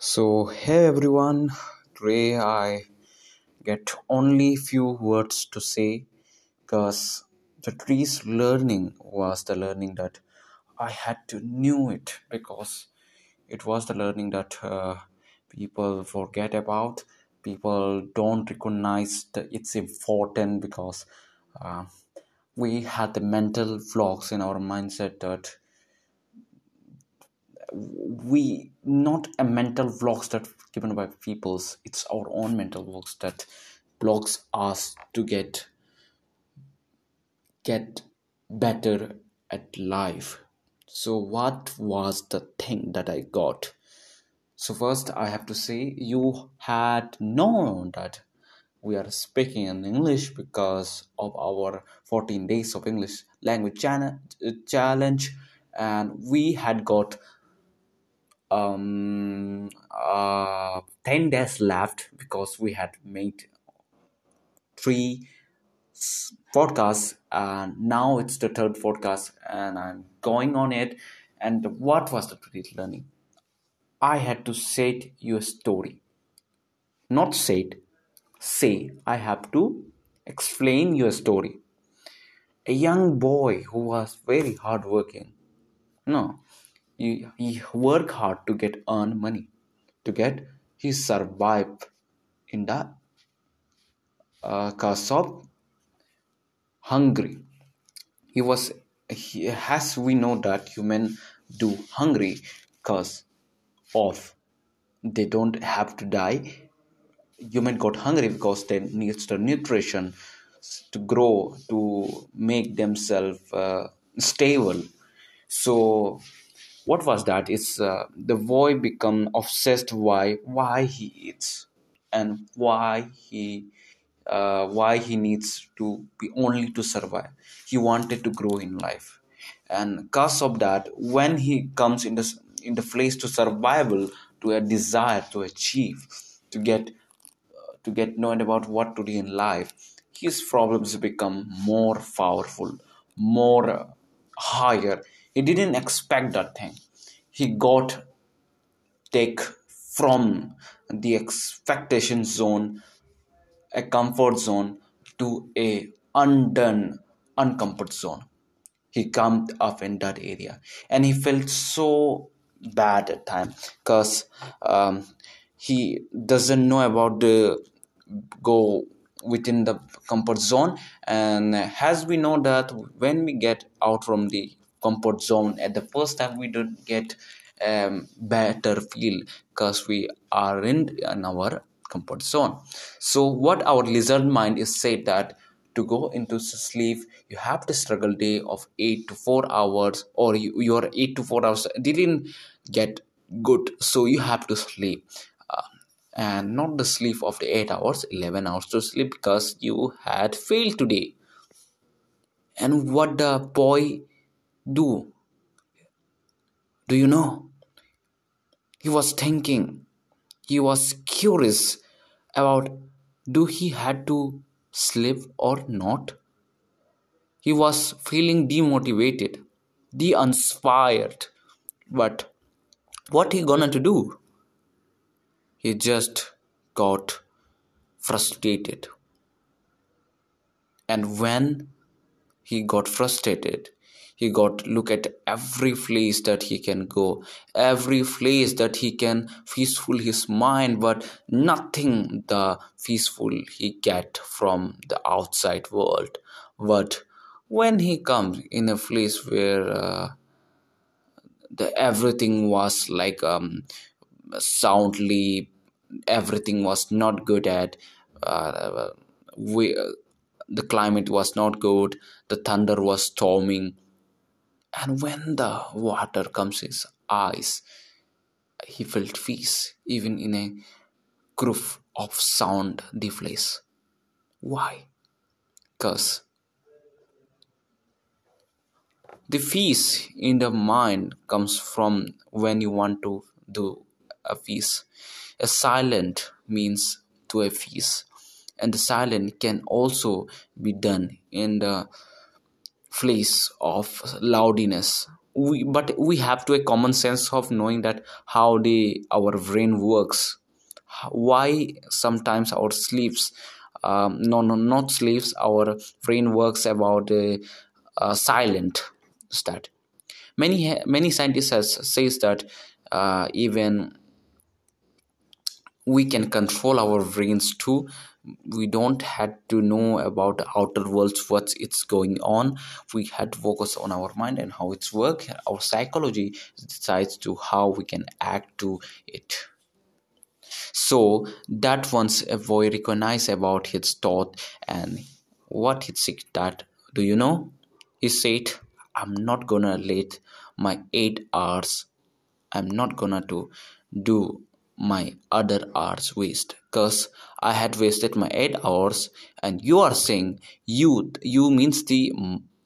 So hey everyone, today I get only few words to say because the tree's learning was the learning that I had to knew it because it was the learning that uh, people forget about. People don't recognize that it's important because uh, we had the mental flocks in our mindset that we not a mental blocks that given by people's it's our own mental blocks that blocks us to get get better at life. So what was the thing that i got? So first i have to say you had known that we are speaking in english because of our 14 days of english language uh, challenge and we had got um, uh, 10 days left because we had made three podcasts and now it's the third podcast and i'm going on it. And what was the creative learning? I had to say your story. Not say it say. I have to explain your story. A young boy who was very hardworking. No he, he work hard to get earn money to get he survive in the uh, cause of hungry. He was he, as we know that human do hungry cause of they don't have to die. Human got hungry because they needs the nutrition to grow to make themselves uh, stable. So what was that? It's uh, the boy become obsessed why why he eats and why he uh, why he needs to be only to survive. He wanted to grow in life. And because of that when he comes in the in the place to survival to a desire to achieve to get uh, to get known about what to do in life his problems become more powerful more uh, higher he didn't expect that thing. He got take from the expectation zone a comfort zone to a undone uncomfort zone. He come up in that area. And he felt so bad at time because um, he doesn't know about the go within the comfort zone. And as we know that when we get out from the comfort zone. At the first time we don't get um, better feel because we are in, in our comfort zone. So what our lizard mind is said that to go into sleep you have to struggle day of 8 to 4 hours or you, your 8 to 4 hours didn't get good. So you have to sleep uh, and not the sleep of the 8 hours 11 hours to sleep because you had failed today. And what the boy do? Do you know? He was thinking, he was curious about do he had to sleep or not? He was feeling demotivated, de-inspired. But what he gonna to do? He just got frustrated. And when he got frustrated, he got look at every place that he can go every place that he can peaceful his mind but nothing the peaceful he get from the outside world. But when he comes in a place where uh, the everything was like um, soundly everything was not good at uh, we uh, the climate was not good the thunder was storming and when the water comes his eyes, he felt peace even in a groove of sound deflace. Why? Because the peace in the mind comes from when you want to do a peace. A silent means to a peace, and the silent can also be done in the place of loudiness. We but we have to a common sense of knowing that how the our brain works. Why sometimes our sleeps um, no no not sleeps our brain works about a, a silent state. Many many scientists has, says that uh, even we can control our brains too we don't had to know about outer world what's it's going on. We had to focus on our mind and how it's work. Our psychology decides to how we can act to it. So that once a boy recognized about his thought and what he said that do you know? He said i'm not gonna let my eight hours i'm not gonna to do my other hours waste. Because i had wasted my eight hours and you are saying you you means the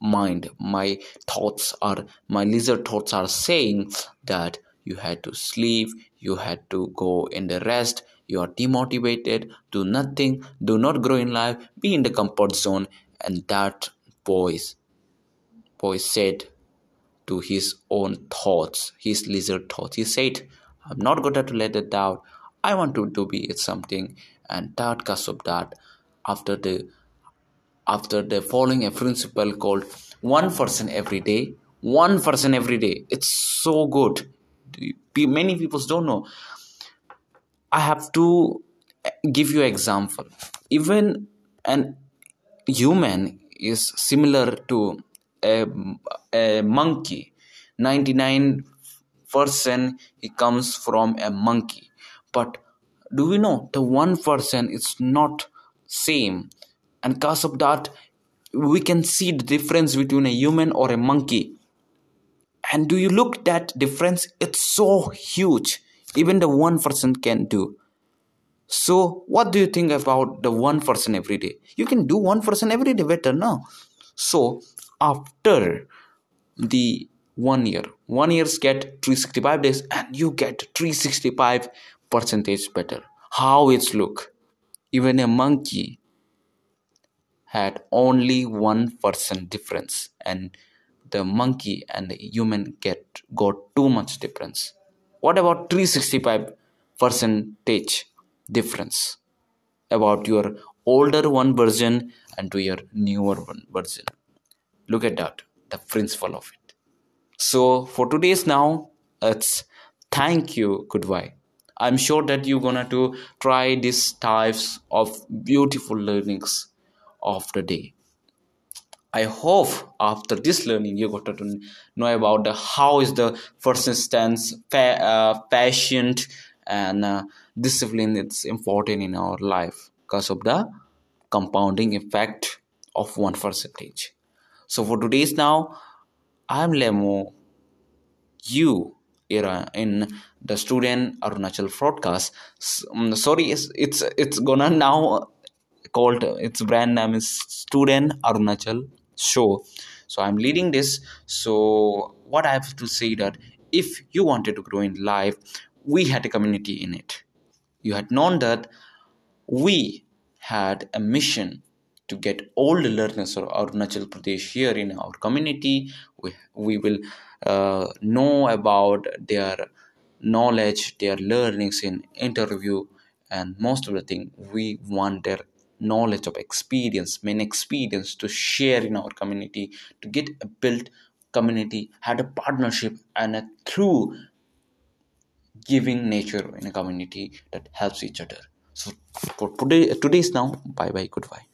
mind. My thoughts are my lizard thoughts are saying that you had to sleep you had to go in the rest you are demotivated do nothing do not grow in life be in the comfort zone and that voice voice said to his own thoughts his lizard thoughts. He said I'm not going to let it down. I want to, to be something. And that because of that after the after the following a principle called one person every day one person every day. It's so good. Many people don't know. I have to eh, give you example. Even an human is similar to a, a monkey. 99 person he comes from a monkey. But do we know the one person is not same? And because of that we can see the difference between a human or a monkey. And do you look that difference? It's so huge. Even the one person can do. So what do you think about the one person every day? You can do one person every day better now so after the one year. One years get 365 days and you get 365 percentage better. How it's look? Even a monkey had only one percent difference and the monkey and the human get got too much difference. What about 365 percentage difference? About your older one version and to your newer one version. Look at that the principle of it so for today's now, it's thank you, goodbye. I'm sure that you're gonna to try these types of beautiful learnings of the day. I hope after this learning you got to know about the how is the persistence, pa- uh, patient, and uh, discipline. It's important in our life because of the compounding effect of one percentage. So for today's now, I'm Lemo. You era in the student Arunachal broadcast. Um, sorry, it's, it's it's gonna now called its brand name is Student Arunachal Show. So I'm leading this. So what I have to say that if you wanted to grow in life, we had a community in it. You had known that we had a mission to get all the learners of Arunachal Pradesh here in our community. We, we will uh, know about their knowledge, their learnings in interview, and most of the thing we want their knowledge of experience, main experience to share in our community to get a built community, had a partnership and a true giving nature in a community that helps each other. So for today, today's now, bye bye, goodbye.